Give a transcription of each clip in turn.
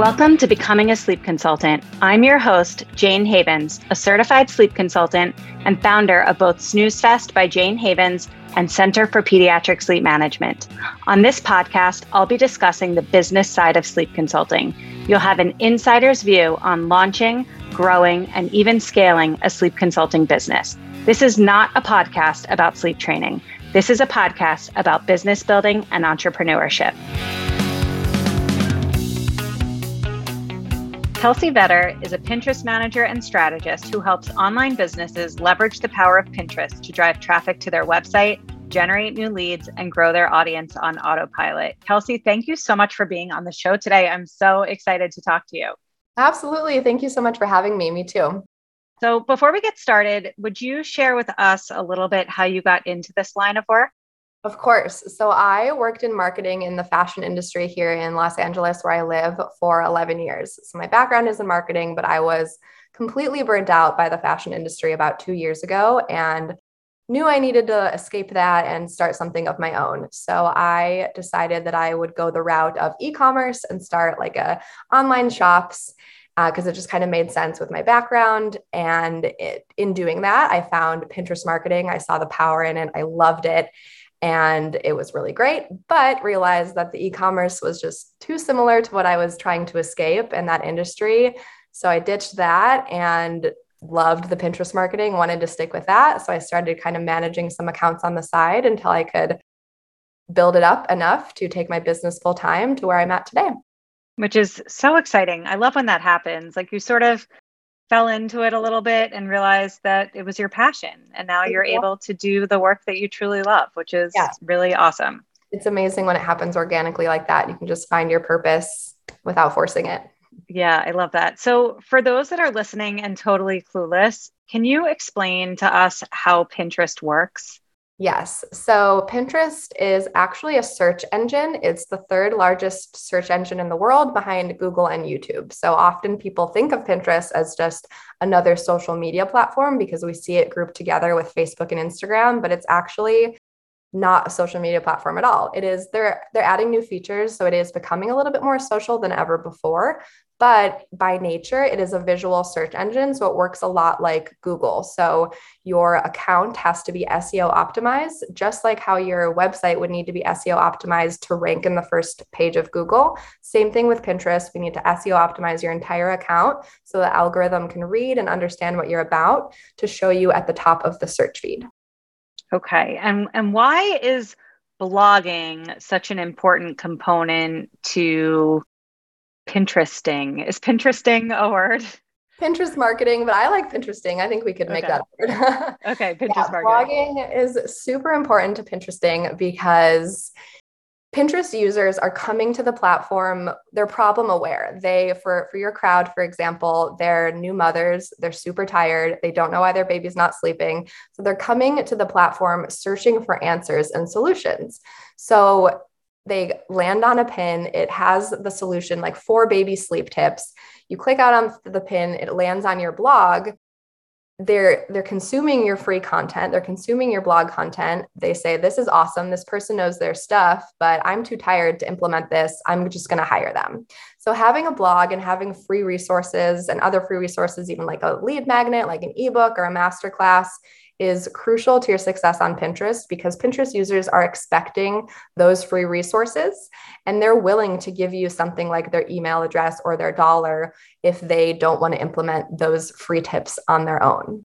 Welcome to Becoming a Sleep Consultant. I'm your host, Jayne Havens, a certified sleep consultant and founder of both Snooze Fest by Jayne Havens and Center for Pediatric Sleep Management. On this podcast, I'll be discussing the business side of sleep consulting. You'll have an insider's view on launching, growing, and even scaling a sleep consulting business. This is not a podcast about sleep training. This is a podcast about business building and entrepreneurship. Kelsey Vetter is a Pinterest manager and strategist who helps online businesses leverage the power of Pinterest to drive traffic to their website, generate new leads, and grow their audience on autopilot. Kelsey, thank you so much for being on the show today. I'm so excited to talk to you. Absolutely. Thank you so much for having me. Me too. So, before we get started, would you share with us a little bit how you got into this line of work? Of course. So I worked in marketing in the fashion industry here in Los Angeles, where I live for 11 years. So my background is in marketing, but I was completely burnt out by the fashion industry about two years ago and knew I needed to escape that and start something of my own. So I decided that I would go the route of e-commerce and start like a online shops because uh, it just kind of made sense with my background. And it, in doing that, I found Pinterest marketing. I saw the power in it. I loved it and it was really great but realized that the e-commerce was just too similar to what i was trying to escape in that industry. So i ditched that and loved the pinterest marketing wanted to stick with that. So i started kind of managing some accounts on the side until i could build it up enough to take my business full time to where i'm at today. Which is so exciting. I love when that happens. Like you sort of fell into it a little bit and realized that it was your passion and now you're yeah. able to do the work that you truly love which is yeah. really awesome. It's amazing when it happens organically like that. You can just find your purpose without forcing it. Yeah i love that. So for those that are listening and totally clueless can you explain to us how pinterest works Yes. So Pinterest is actually a search engine. It's the third largest search engine in the world behind Google and YouTube. So often people think of Pinterest as just another social media platform because we see it grouped together with Facebook and Instagram, but it's actually not a social media platform at all. It is they're they're adding new features, so it is becoming a little bit more social than ever before. But by nature, it is a visual search engine, so it works a lot like Google. So your account has to be SEO optimized, just like how your website would need to be SEO optimized to rank in the first page of Google. Same thing with Pinterest. We need to SEO optimize your entire account so the algorithm can read and understand what you're about to show you at the top of the search feed. Okay. And and why is blogging such an important component to Pinteresting? Is Pinteresting a word? Pinterest marketing, but I like Pinteresting. I think we could make okay. that word. okay, Pinterest yeah, marketing. Blogging is super important to Pinteresting because Pinterest users are coming to the platform, they're problem aware. They, for, for your crowd, for example, they're new mothers, they're super tired, they don't know why their baby's not sleeping. So they're coming to the platform searching for answers and solutions. So they land on a pin, it has the solution, like four baby sleep tips. You click out on the pin, it lands on your blog they're they're consuming your free content they're consuming your blog content. They say this is awesome. This person knows their stuff but i'm too tired to implement this. I'm just going to hire them. So having a blog and having free resources and other free resources even like a lead magnet like an ebook or a masterclass is crucial to your success on Pinterest because Pinterest users are expecting those free resources and they're willing to give you something like their email address or their dollar if they don't want to implement those free tips on their own.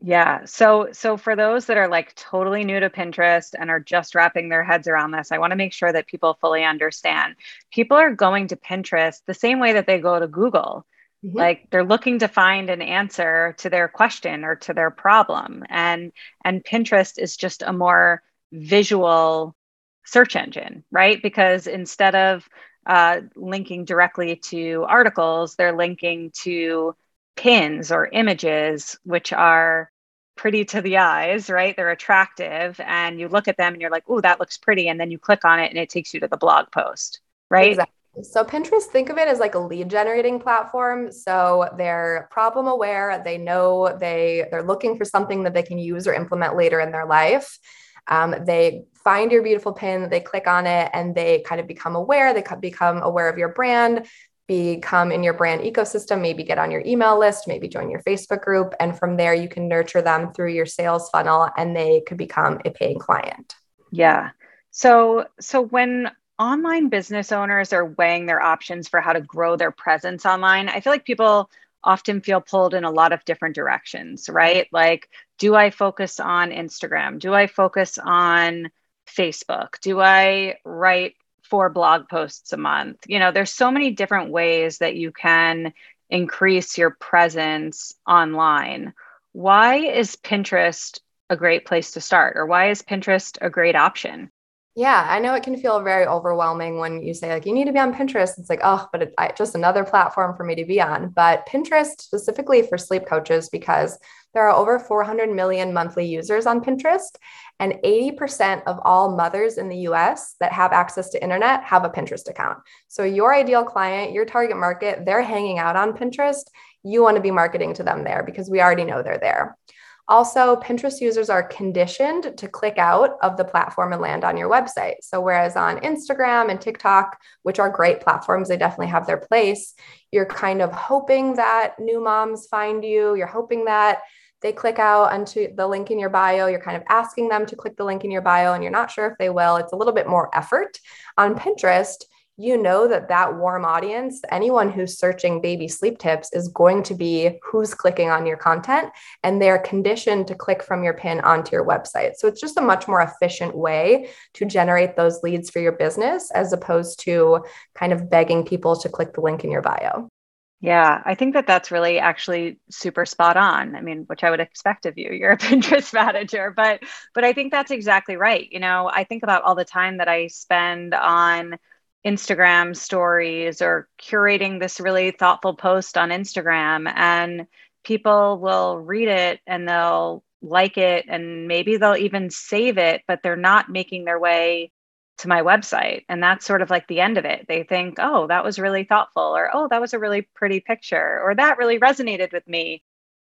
Yeah. So so for those that are like totally new to Pinterest and are just wrapping their heads around this, I want to make sure that people fully understand. People are going to Pinterest the same way that they go to Google Mm-hmm. Like they're looking to find an answer to their question or to their problem. And and Pinterest is just a more visual search engine, right? Because instead of uh, linking directly to articles, they're linking to pins or images, which are pretty to the eyes, right? They're attractive. And you look at them and you're like, oh, that looks pretty. And then you click on it and it takes you to the blog post, right? Exactly. So Pinterest, think of it as like a lead generating platform. So they're problem aware. They know they they're looking for something that they can use or implement later in their life. Um, they find your beautiful pin, they click on it, and they kind of become aware. They become aware of your brand. become in your brand ecosystem, maybe get on your email list, maybe join your Facebook group. And from there, you can nurture them through your sales funnel and they could become a paying client. Yeah. So, so when online business owners are weighing their options for how to grow their presence online, I feel like people often feel pulled in a lot of different directions, right? Like, do I focus on Instagram? Do I focus on Facebook? Do I write four blog posts a month? You know, there's so many different ways that you can increase your presence online. Why is Pinterest a great place to start? Or why is Pinterest a great option? Yeah, I know it can feel very overwhelming when you say like you need to be on Pinterest. It's like, oh, but it's just another platform for me to be on. But Pinterest specifically for sleep coaches because there are over 400 million monthly users on Pinterest and 80% of all mothers in the US that have access to internet have a Pinterest account. So your ideal client, your target market, they're hanging out on Pinterest. You want to be marketing to them there because we already know they're there. Also, Pinterest users are conditioned to click out of the platform and land on your website. So, whereas on Instagram and TikTok, which are great platforms, they definitely have their place, you're kind of hoping that new moms find you. You're hoping that they click out onto the link in your bio. You're kind of asking them to click the link in your bio, and you're not sure if they will. It's a little bit more effort. On Pinterest, you know that that warm audience, anyone who's searching baby sleep tips, is going to be who's clicking on your content and they're conditioned to click from your pin onto your website. So it's just a much more efficient way to generate those leads for your business as opposed to kind of begging people to click the link in your bio. Yeah, I think that that's really actually super spot on. I mean, which I would expect of you. You're a Pinterest manager, but but I think that's exactly right. You know, I think about all the time that I spend on Instagram stories or curating this really thoughtful post on Instagram and people will read it and they'll like it and maybe they'll even save it but they're not making their way to my website and that's sort of like the end of it they think oh that was really thoughtful or oh that was a really pretty picture or that really resonated with me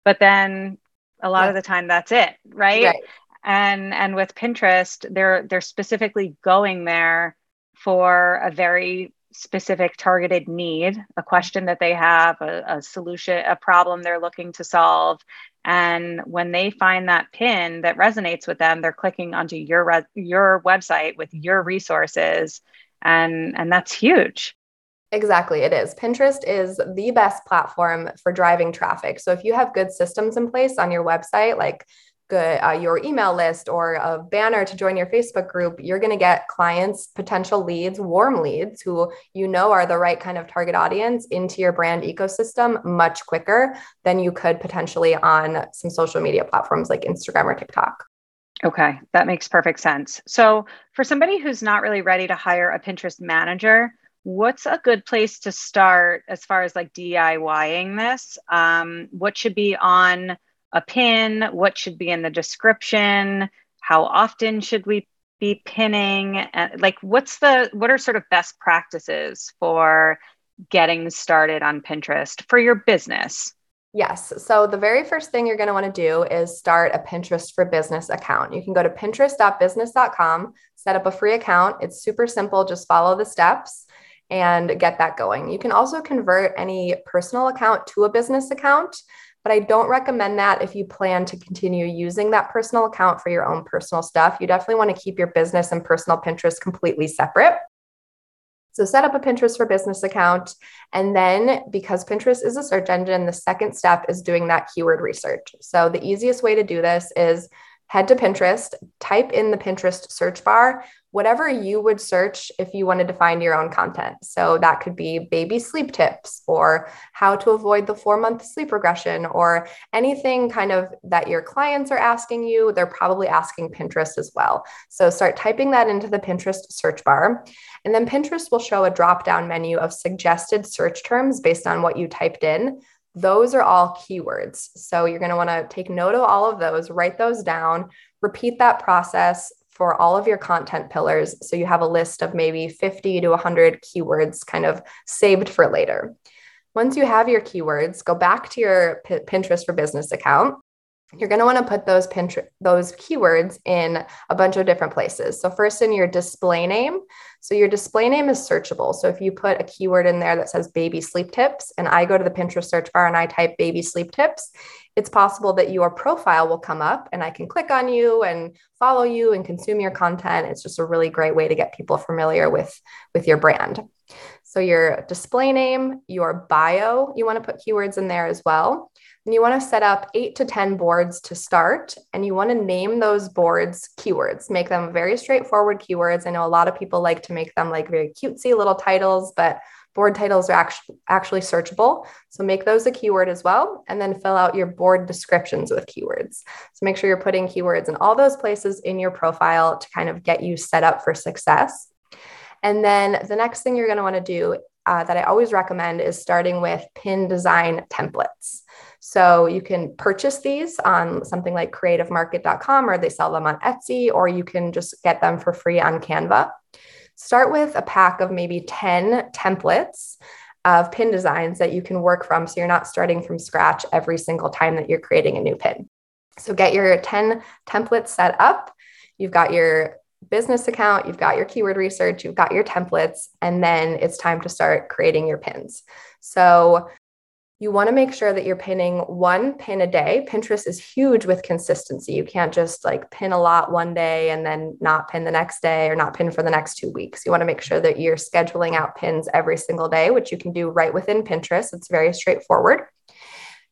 but then a lot yeah. of the time that's it right? right and and with pinterest they're they're specifically going there for a very specific targeted need, a question that they have, a, a, solution, a problem they're looking to solve. And when they find that pin that resonates with them, they're clicking onto your re- your website with your resources, and and that's huge. Exactly, it is. Pinterest is the best platform for driving traffic. So if you have good systems in place on your website, like good, uh, your email list or a banner to join your Facebook group, you're going to get clients, potential leads, warm leads who you know are the right kind of target audience into your brand ecosystem much quicker than you could potentially on some social media platforms like Instagram or TikTok. Okay, that makes perfect sense. So, for somebody who's not really ready to hire a Pinterest manager, what's a good place to start as far as like DIYing this? Um, what should be on a pin? What should be in the description? How often should we be pinning? Uh, like, what's the what are sort of best practices for getting started on Pinterest for your business? Yes. So the very first thing you're going to want to do is start a Pinterest for Business account. You can go to pinterest.business.com, set up a free account. It's super simple. Just follow the steps and get that going. You can also convert any personal account to a business account but I don't recommend that if you plan to continue using that personal account for your own personal stuff. You definitely want to keep your business and personal Pinterest completely separate. So set up a Pinterest for business account. And then because Pinterest is a search engine, the second step is doing that keyword research. So the easiest way to do this is head to Pinterest, type in the Pinterest search bar whatever you would search if you wanted to find your own content. So that could be baby sleep tips or how to avoid the four month sleep regression or anything kind of that your clients are asking you. They're probably asking Pinterest as well. So start typing that into the Pinterest search bar. And then Pinterest will show a drop down menu of suggested search terms based on what you typed in. Those are all keywords. So you're going to want to take note of all of those, write those down, repeat that process for all of your content pillars. So you have a list of maybe 50 to 100 keywords kind of saved for later. Once you have your keywords, go back to your P- Pinterest for Business account you're going to want to put those Pinterest, those keywords in a bunch of different places. So first in your display name. So your display name is searchable. So if you put a keyword in there that says baby sleep tips and I go to the Pinterest search bar and I type baby sleep tips, it's possible that your profile will come up and I can click on you and follow you and consume your content. It's just a really great way to get people familiar with with your brand. So your display name, your bio, you want to put keywords in there as well. And you want to set up eight to 10 boards to start. And you want to name those boards keywords, make them very straightforward keywords. I know a lot of people like to make them like very cutesy little titles, but board titles are actually, actually searchable. So make those a keyword as well. And then fill out your board descriptions with keywords. So make sure you're putting keywords in all those places in your profile to kind of get you set up for success. And then the next thing you're going to want to do uh, that I always recommend is starting with pin design templates. So you can purchase these on something like creativemarket.com or they sell them on Etsy, or you can just get them for free on Canva. Start with a pack of maybe 10 templates of pin designs that you can work from. So you're not starting from scratch every single time that you're creating a new pin. So get your 10 templates set up. You've got your business account, you've got your keyword research, you've got your templates, and then it's time to start creating your pins. So you want to make sure that you're pinning one pin a day. Pinterest is huge with consistency. You can't just like pin a lot one day and then not pin the next day or not pin for the next two weeks. You want to make sure that you're scheduling out pins every single day, which you can do right within Pinterest. It's very straightforward.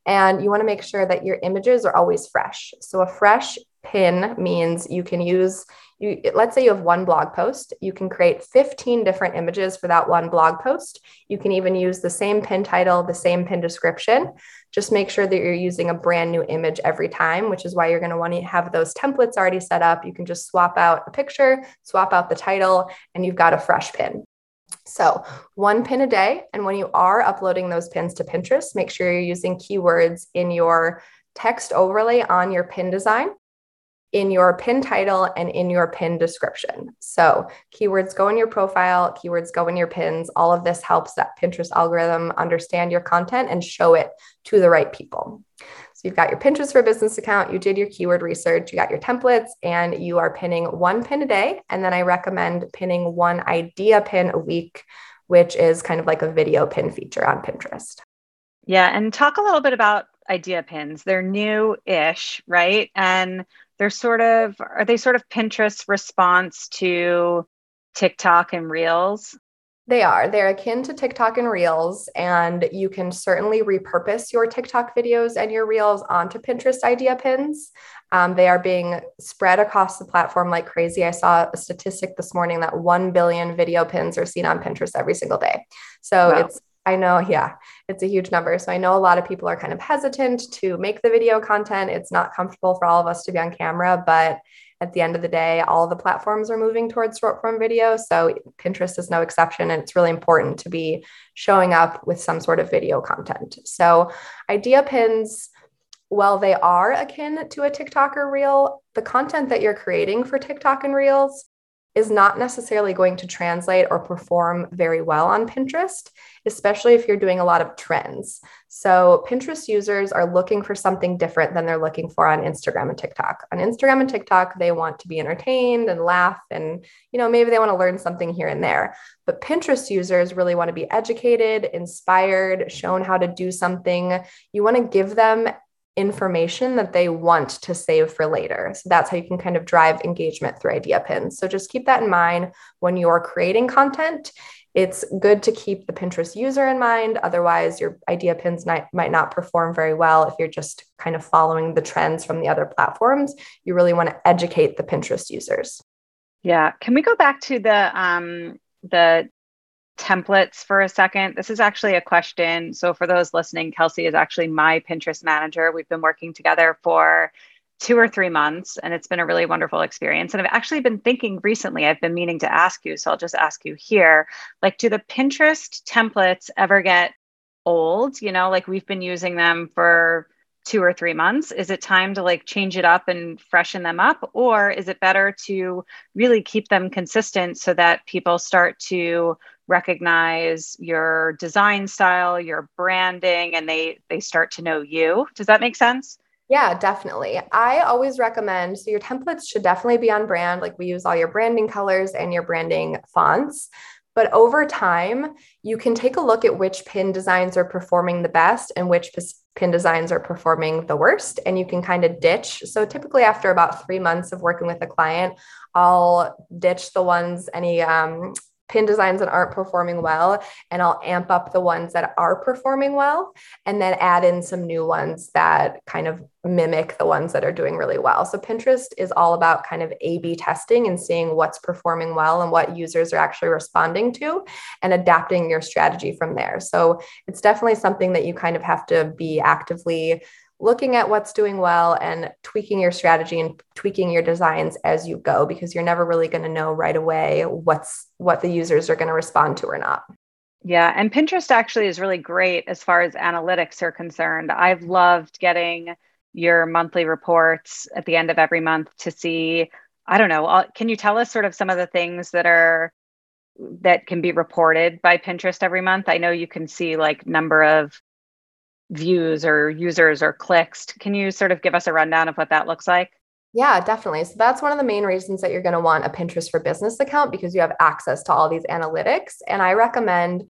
And you want to make sure that your images are always fresh. So a fresh pin means you can use you let's say you have one blog post you can create 15 different images for that one blog post. You can even use the same pin title the same pin description. Just make sure that you're using a brand new image every time which is why you're going to want to have those templates already set up. You can just swap out a picture swap out the title and you've got a fresh pin. So, one pin a day. And when you are uploading those pins to Pinterest, make sure you're using keywords in your text overlay on your pin design in your pin title and in your pin description. So, keywords go in your profile, keywords go in your pins. All of this helps that Pinterest algorithm understand your content and show it to the right people. So, you've got your Pinterest for Business account, you did your keyword research, you got your templates, and you are pinning one pin a day. And then I recommend pinning one idea pin a week, which is kind of like a video pin feature on Pinterest. Yeah. And talk a little bit about idea pins. They're new ish, right? And they're sort of are they sort of Pinterest response to TikTok and Reels? They are. They're akin to TikTok and Reels, and you can certainly repurpose your TikTok videos and your Reels onto Pinterest idea pins. Um, they are being spread across the platform like crazy. I saw a statistic this morning that 1 billion video pins are seen on Pinterest every single day. So wow. it's I know, yeah, it's a huge number. So I know a lot of people are kind of hesitant to make the video content. It's not comfortable for all of us to be on camera, but at the end of the day, all the platforms are moving towards short form video. So Pinterest is no exception. And it's really important to be showing up with some sort of video content. So idea pins, while they are akin to a TikTok or reel, the content that you're creating for TikTok and reels is not necessarily going to translate or perform very well on Pinterest, especially if you're doing a lot of trends. So, Pinterest users are looking for something different than they're looking for on Instagram and TikTok. On Instagram and TikTok, they want to be entertained and laugh and, you know, maybe they want to learn something here and there. But Pinterest users really want to be educated, inspired, shown how to do something. You want to give them information that they want to save for later. So that's how you can kind of drive engagement through idea pins. So just keep that in mind when you're creating content. It's good to keep the Pinterest user in mind. Otherwise, your idea pins might, not perform very well if you're just kind of following the trends from the other platforms. You really want to educate the Pinterest users. Yeah. Can we go back to the um, the templates for a second. This is actually a question. So, for those listening, Kelsey is actually my Pinterest manager. We've been working together for two or three months, and it's been a really wonderful experience. And I've actually been thinking recently, I've been meaning to ask you, so I'll just ask you here like, do the Pinterest templates ever get old? You know, like we've been using them for two or three months is it time to like change it up and freshen them up or is it better to really keep them consistent so that people start to recognize your design style your branding and they they start to know you does that make sense Yeah, definitely. I always recommend so your templates should definitely be on brand. Like we use all your branding colors and your branding fonts. But over time, you can take a look at which pin designs are performing the best and which pin designs are performing the worst. And you can kind of ditch. So typically, after about three months of working with a client, I'll ditch the ones, any um, pin designs that aren't performing well and I'll amp up the ones that are performing well and then add in some new ones that kind of mimic the ones that are doing really well. So Pinterest is all about kind of A B testing and seeing what's performing well and what users are actually responding to and adapting your strategy from there. So it's definitely something that you kind of have to be actively looking at what's doing well and tweaking your strategy and tweaking your designs as you go because you're never really going to know right away what's what the users are going to respond to or not. Yeah, and Pinterest actually is really great as far as analytics are concerned. I've loved getting your monthly reports at the end of every month to see I don't know, uh, can you tell us sort of some of the things that are that can be reported by Pinterest every month? I know you can see like number of views or users or clicks. Can you sort of give us a rundown of what that looks like? Yeah, definitely. So that's one of the main reasons that you're going to want a Pinterest for Business account because you have access to all these analytics. And I recommend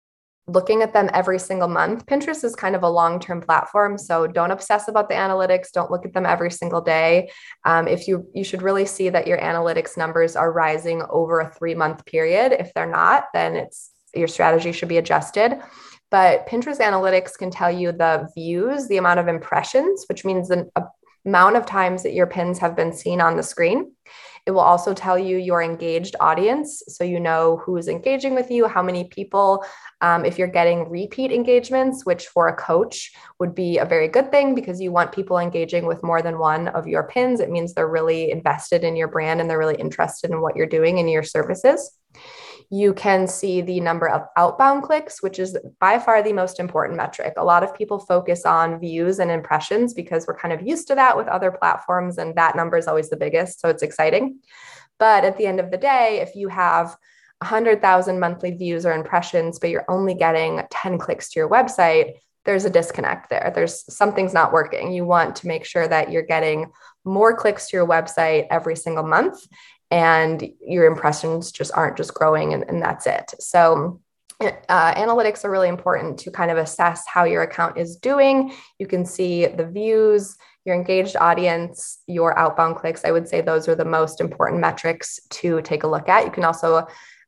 looking at them every single month. Pinterest is kind of a long term platform. So don't obsess about the analytics. Don't look at them every single day. Um, if you, you should really see that your analytics numbers are rising over a three month period. If they're not, then it's your strategy should be adjusted. But Pinterest analytics can tell you the views, the amount of impressions, which means the amount of times that your pins have been seen on the screen. It will also tell you your engaged audience. So you know who's engaging with you, how many people, um, if you're getting repeat engagements, which for a coach would be a very good thing because you want people engaging with more than one of your pins. It means they're really invested in your brand and they're really interested in what you're doing and your services you can see the number of outbound clicks, which is by far the most important metric. A lot of people focus on views and impressions because we're kind of used to that with other platforms, and that number is always the biggest. So it's exciting. But at the end of the day, if you have 100,000 monthly views or impressions, but you're only getting 10 clicks to your website, there's a disconnect there. There's something's not working. You want to make sure that you're getting more clicks to your website every single month and your impressions just aren't just growing and, and that's it. So uh, analytics are really important to kind of assess how your account is doing. You can see the views, your engaged audience, your outbound clicks. I would say those are the most important metrics to take a look at. You can also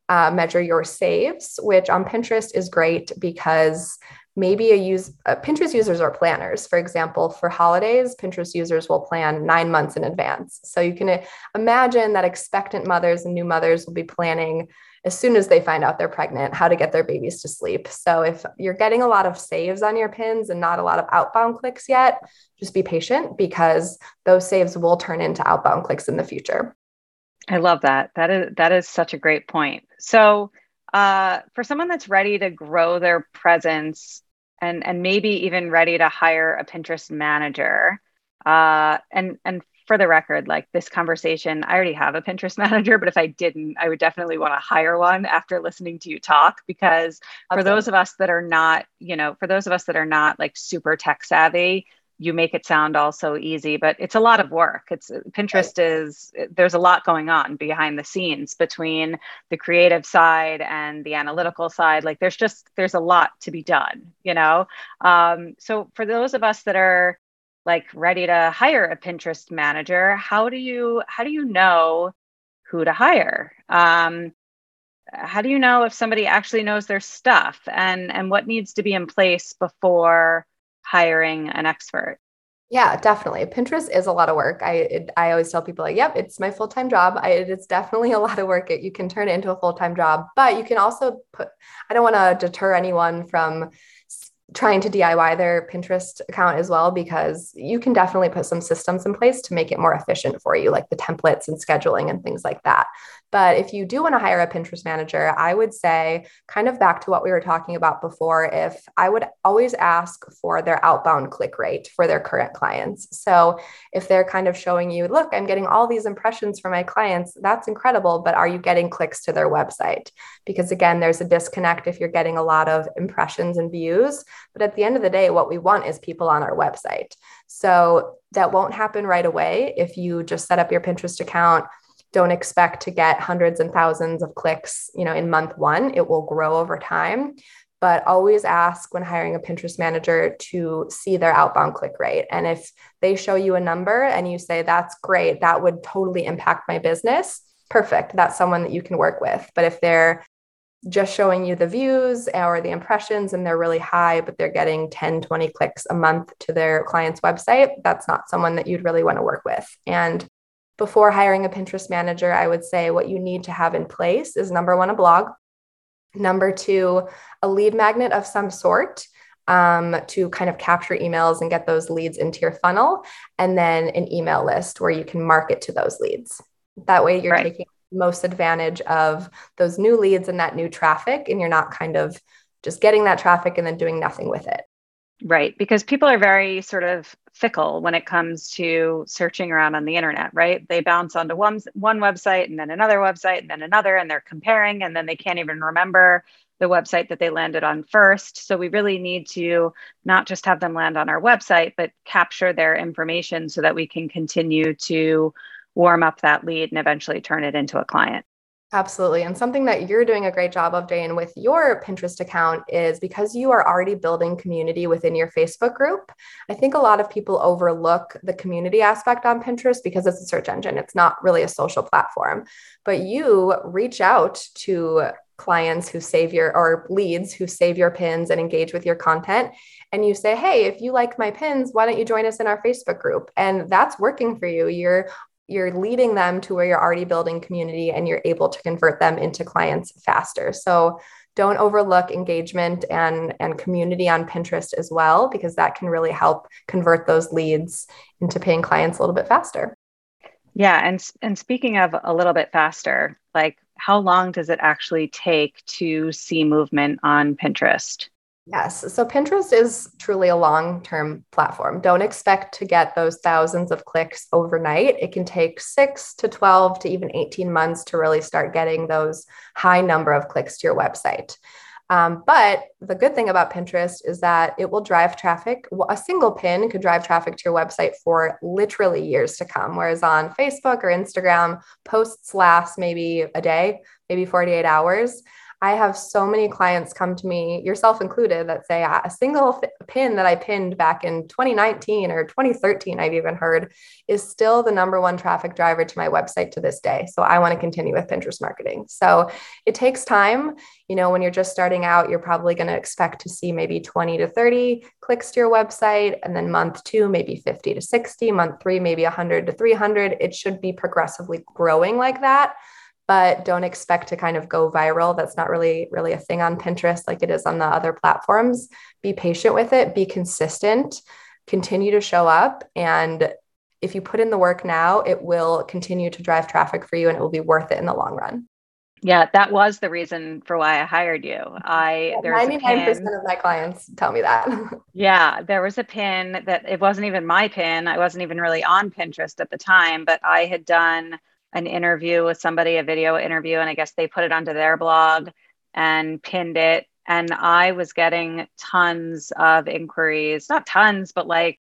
uh, measure your saves, which on Pinterest is great because maybe a use uh, Pinterest users are planners. For example, for holidays, Pinterest users will plan nine months in advance. So you can uh, imagine that expectant mothers and new mothers will be planning as soon as they find out they're pregnant how to get their babies to sleep. So if you're getting a lot of saves on your pins and not a lot of outbound clicks yet, just be patient because those saves will turn into outbound clicks in the future. I love that. That is that is such a great point. So uh, for someone that's ready to grow their presence and and maybe even ready to hire a Pinterest manager. Uh, and and for the record, like this conversation, I already have a Pinterest manager, but if I didn't, I would definitely want to hire one after listening to you talk. Because for those of us that are not, you know, for those of us that are not like super tech savvy, you make it sound all so easy, but it's a lot of work. It's Pinterest right. is there's a lot going on behind the scenes between the creative side and the analytical side. Like there's just there's a lot to be done, you know. Um, so for those of us that are like ready to hire a Pinterest manager, how do you how do you know who to hire? Um, how do you know if somebody actually knows their stuff and and what needs to be in place before hiring an expert? Yeah, definitely. Pinterest is a lot of work. I it, I always tell people like, "Yep, it's my full-time job." I, it's definitely a lot of work. It, you can turn it into a full-time job, but you can also put I don't want to deter anyone from trying to DIY their Pinterest account as well, because you can definitely put some systems in place to make it more efficient for you, like the templates and scheduling and things like that. But if you do want to hire a Pinterest manager, I would say, kind of back to what we were talking about before, if I would always ask for their outbound click rate for their current clients. So if they're kind of showing you, look, I'm getting all these impressions for my clients, that's incredible. But are you getting clicks to their website? Because again, there's a disconnect if you're getting a lot of impressions and views But at the end of the day, what we want is people on our website. So that won't happen right away if you just set up your Pinterest account don't expect to get hundreds and thousands of clicks you know in month one it will grow over time but always ask when hiring a Pinterest manager to see their outbound click rate. And if they show you a number and you say, that's great, that would totally impact my business, perfect. That's someone that you can work with. But if they're just showing you the views or the impressions and they're really high, but they're getting 10, 20 clicks a month to their client's website, that's not someone that you'd really want to work with. And before hiring a Pinterest manager, I would say what you need to have in place is number one, a blog. Number two, a lead magnet of some sort um, to kind of capture emails and get those leads into your funnel. And then an email list where you can market to those leads. That way, you're right. taking most advantage of those new leads and that new traffic, and you're not kind of just getting that traffic and then doing nothing with it. Right. Because people are very sort of fickle when it comes to searching around on the internet, right? They bounce onto one, one website and then another website and then another, and they're comparing, and then they can't even remember the website that they landed on first. So we really need to not just have them land on our website, but capture their information so that we can continue to warm up that lead and eventually turn it into a client. Absolutely. And something that you're doing a great job of, Jayne, with your Pinterest account is because you are already building community within your Facebook group. I think a lot of people overlook the community aspect on Pinterest because it's a search engine, it's not really a social platform. But you reach out to clients who save your or leads who save your pins and engage with your content and you say hey if you like my pins why don't you join us in our facebook group and that's working for you you're you're leading them to where you're already building community and you're able to convert them into clients faster. So don't overlook engagement and, and community on Pinterest as well, because that can really help convert those leads into paying clients a little bit faster. Yeah. And, and speaking of a little bit faster, like how long does it actually take to see movement on Pinterest? Yes. So Pinterest is truly a long term platform. Don't expect to get those thousands of clicks overnight. It can take six to 12 to even 18 months to really start getting those high number of clicks to your website. Um, but the good thing about Pinterest is that it will drive traffic. A single pin could drive traffic to your website for literally years to come. Whereas on Facebook or Instagram, posts last maybe a day, maybe 48 hours. I have so many clients come to me, yourself included, that say ah, a single pin that I pinned back in 2019 or 2013, I've even heard, is still the number one traffic driver to my website to this day. So I want to continue with Pinterest marketing. So it takes time. You know, when you're just starting out, you're probably going to expect to see maybe 20 to 30 clicks to your website. And then month two, maybe 50 to 60, month three, maybe 100 to 300. It should be progressively growing like that but don't expect to kind of go viral. That's not really really a thing on Pinterest like it is on the other platforms. Be patient with it, be consistent, continue to show up and if you put in the work now, it will continue to drive traffic for you and it will be worth it in the long run. Yeah, that was the reason for why I hired you. I there 99% of my clients tell me that. yeah, there was a pin that it wasn't even my pin. I wasn't even really on Pinterest at the time, but I had done an interview with somebody, a video interview, and I guess they put it onto their blog and pinned it. And I was getting tons of inquiries, not tons, but like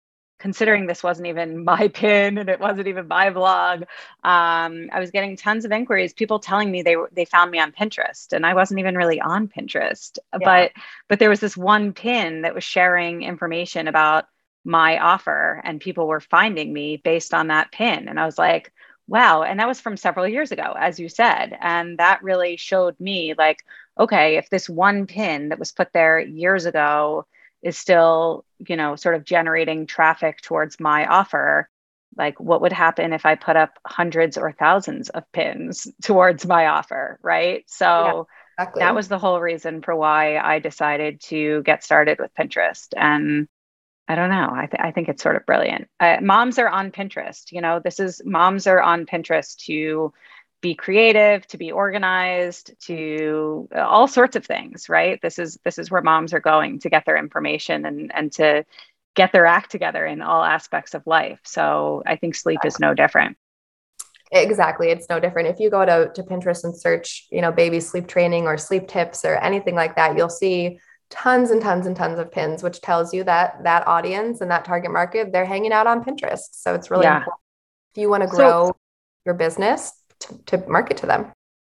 considering this wasn't even my pin and it wasn't even my blog, um, I was getting tons of inquiries, people telling me they they found me on Pinterest, and I wasn't even really on Pinterest. Yeah. But but there was this one pin that was sharing information about my offer, and people were finding me based on that pin, and I was like, Wow. And that was from several years ago, as you said. And that really showed me like, okay, if this one pin that was put there years ago is still, you know, sort of generating traffic towards my offer, like what would happen if I put up hundreds or thousands of pins towards my offer? Right. So yeah, exactly. that was the whole reason for why I decided to get started with Pinterest. And I don't know. I, th- I think it's sort of brilliant. Uh, moms are on Pinterest. You know, this is moms are on Pinterest to be creative, to be organized, to uh, all sorts of things. Right. This is this is where moms are going to get their information and and to get their act together in all aspects of life. So I think sleep is no different. Exactly. It's no different. If you go to, to Pinterest and search, you know, baby sleep training or sleep tips or anything like that, you'll see tons and tons and tons of pins, which tells you that that audience and that target market, they're hanging out on Pinterest. So it's really yeah. important if you want to grow so, your business to, to market to them.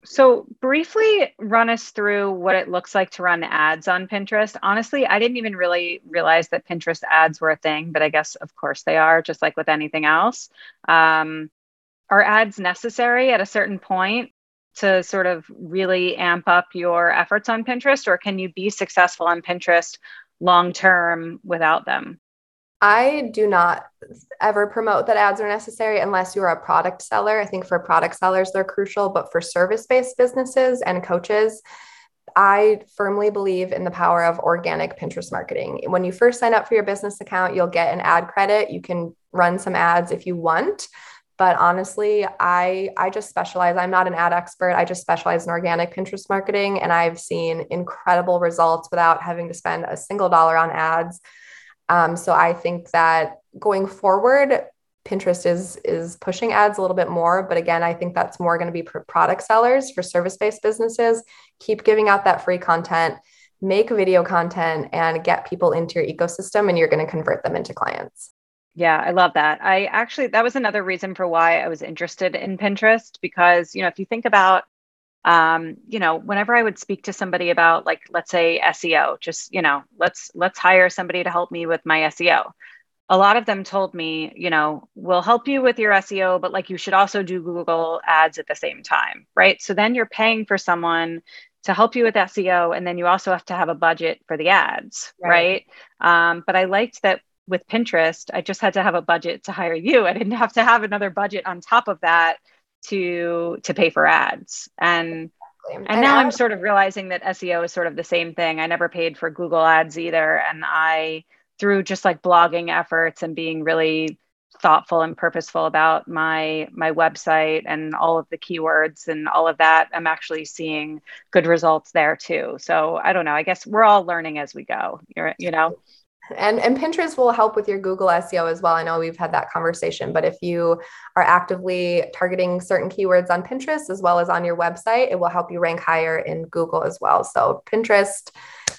So, briefly run us through what it looks like to run ads on Pinterest. Honestly, I didn't even really realize that Pinterest ads were a thing, but I guess, of course, they are, just like with anything else. Um, are ads necessary at a certain point to sort of really amp up your efforts on Pinterest, or can you be successful on Pinterest long term without them? I do not ever promote that ads are necessary unless you're a product seller. I think for product sellers, they're crucial, but for service based businesses and coaches, I firmly believe in the power of organic Pinterest marketing. When you first sign up for your business account, you'll get an ad credit. You can run some ads if you want. But honestly, I I just specialize. I'm not an ad expert. I just specialize in organic Pinterest marketing and I've seen incredible results without having to spend a single dollar on ads. Um, so I think that going forward, Pinterest is is pushing ads a little bit more, but again, I think that's more going to be for product sellers for service-based businesses. Keep giving out that free content, make video content and get people into your ecosystem and you're going to convert them into clients. Yeah, I love that. I actually that was another reason for why I was interested in Pinterest because, you know, if you think about um, you know, whenever I would speak to somebody about like let's say SEO, just, you know, let's let's hire somebody to help me with my SEO. A lot of them told me, you know, we'll help you with your SEO, but like you should also do Google ads at the same time, right? So then you're paying for someone to help you with SEO, and then you also have to have a budget for the ads, right? right? Um, but I liked that with Pinterest, I just had to have a budget to hire you. I didn't have to have another budget on top of that to to pay for ads and and, and now I'm sort of realizing that SEO is sort of the same thing. I never paid for Google ads either. And I, through just like blogging efforts and being really thoughtful and purposeful about my my website and all of the keywords and all of that, I'm actually seeing good results there too. So I don't know. I guess we're all learning as we go. You're, you know. And, and Pinterest will help with your Google SEO as well. I know we've had that conversation, but if you are actively targeting certain keywords on Pinterest as well as on your website, it will help you rank higher in Google as well. So, Pinterest,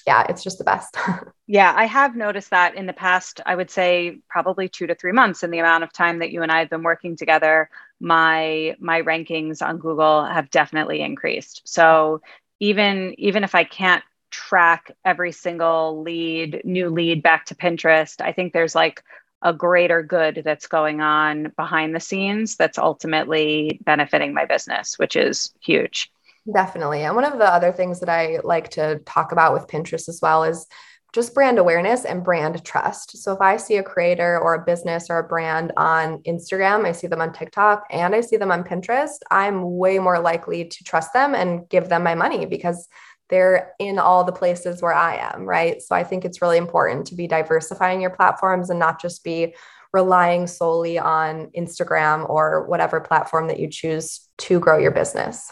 yeah, it's just the best. yeah, I have noticed that in the past, I would say probably two to three months in the amount of time that you and I have been working together, my my rankings on Google have definitely increased. So even even if I can't track every single lead, new lead back to Pinterest. I think there's like a greater good that's going on behind the scenes that's ultimately benefiting my business, which is huge. Definitely. And one of the other things that I like to talk about with Pinterest as well is just brand awareness and brand trust. So if I see a creator or a business or a brand on Instagram, I see them on TikTok and I see them on Pinterest, I'm way more likely to trust them and give them my money because they're in all the places where I am, right? So I think it's really important to be diversifying your platforms and not just be relying solely on Instagram or whatever platform that you choose to grow your business.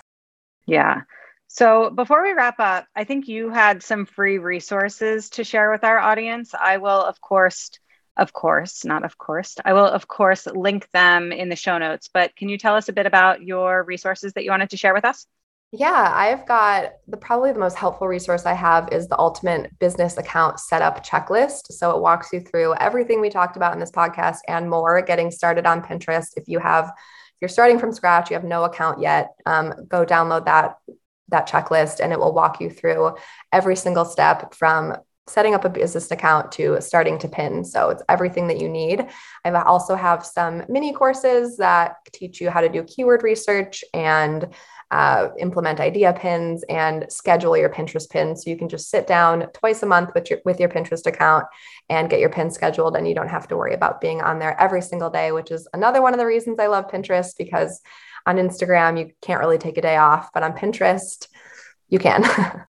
Yeah. So before we wrap up, I think you had some free resources to share with our audience. I will, of course, of course, not of course, I will, of course, link them in the show notes. But can you tell us a bit about your resources that you wanted to share with us? Yeah, I've got the probably the most helpful resource I have is the ultimate business account setup checklist. So it walks you through everything we talked about in this podcast and more, getting started on Pinterest. If you have, if you're starting from scratch, you have no account yet, um, go download that that checklist and it will walk you through every single step from setting up a business account to starting to pin. So it's everything that you need. I also have some mini courses that teach you how to do keyword research and uh, implement idea pins and schedule your Pinterest pins. So you can just sit down twice a month with your with your Pinterest account and get your pin scheduled, and you don't have to worry about being on there every single day, which is another one of the reasons I love Pinterest because on Instagram you can't really take a day off, but on Pinterest you can.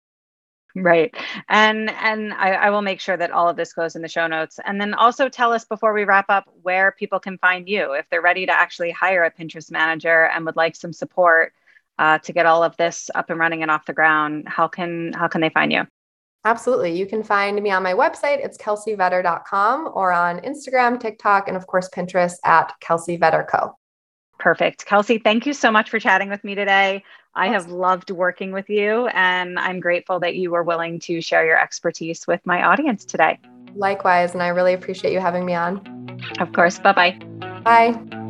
right and and I, I, will make sure that all of this goes in the show notes and then also tell us before we wrap up where people can find you if they're ready to actually hire a pinterest manager and would like some support uh, to get all of this up and running and off the ground, how can how can they find you? Absolutely. You can find me on my website. It's kelseyvetter.com or on Instagram, TikTok, and of course, Pinterest at Kelsey Vetter Co. Perfect. Kelsey, thank you so much for chatting with me today. I have loved working with you, and I'm grateful that you were willing to share your expertise with my audience today. Likewise, and I really appreciate you having me on. Of course. Bye-bye. Bye.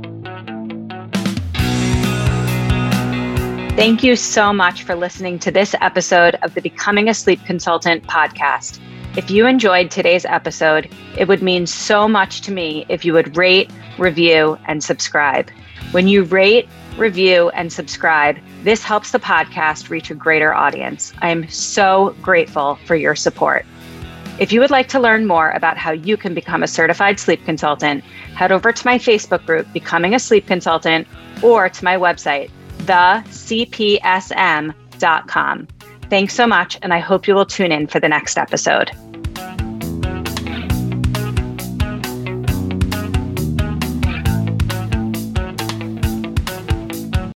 Thank you so much for listening to this episode of the Becoming a Sleep Consultant podcast. If you enjoyed today's episode, it would mean so much to me if you would rate, review, and subscribe. When you rate, review, and subscribe, this helps the podcast reach a greater audience. I am so grateful for your support. If you would like to learn more about how you can become a certified sleep consultant, head over to my Facebook group, Becoming a Sleep Consultant, or to my website, thecpsm.com. Thanks so much, and I hope you will tune in for the next episode.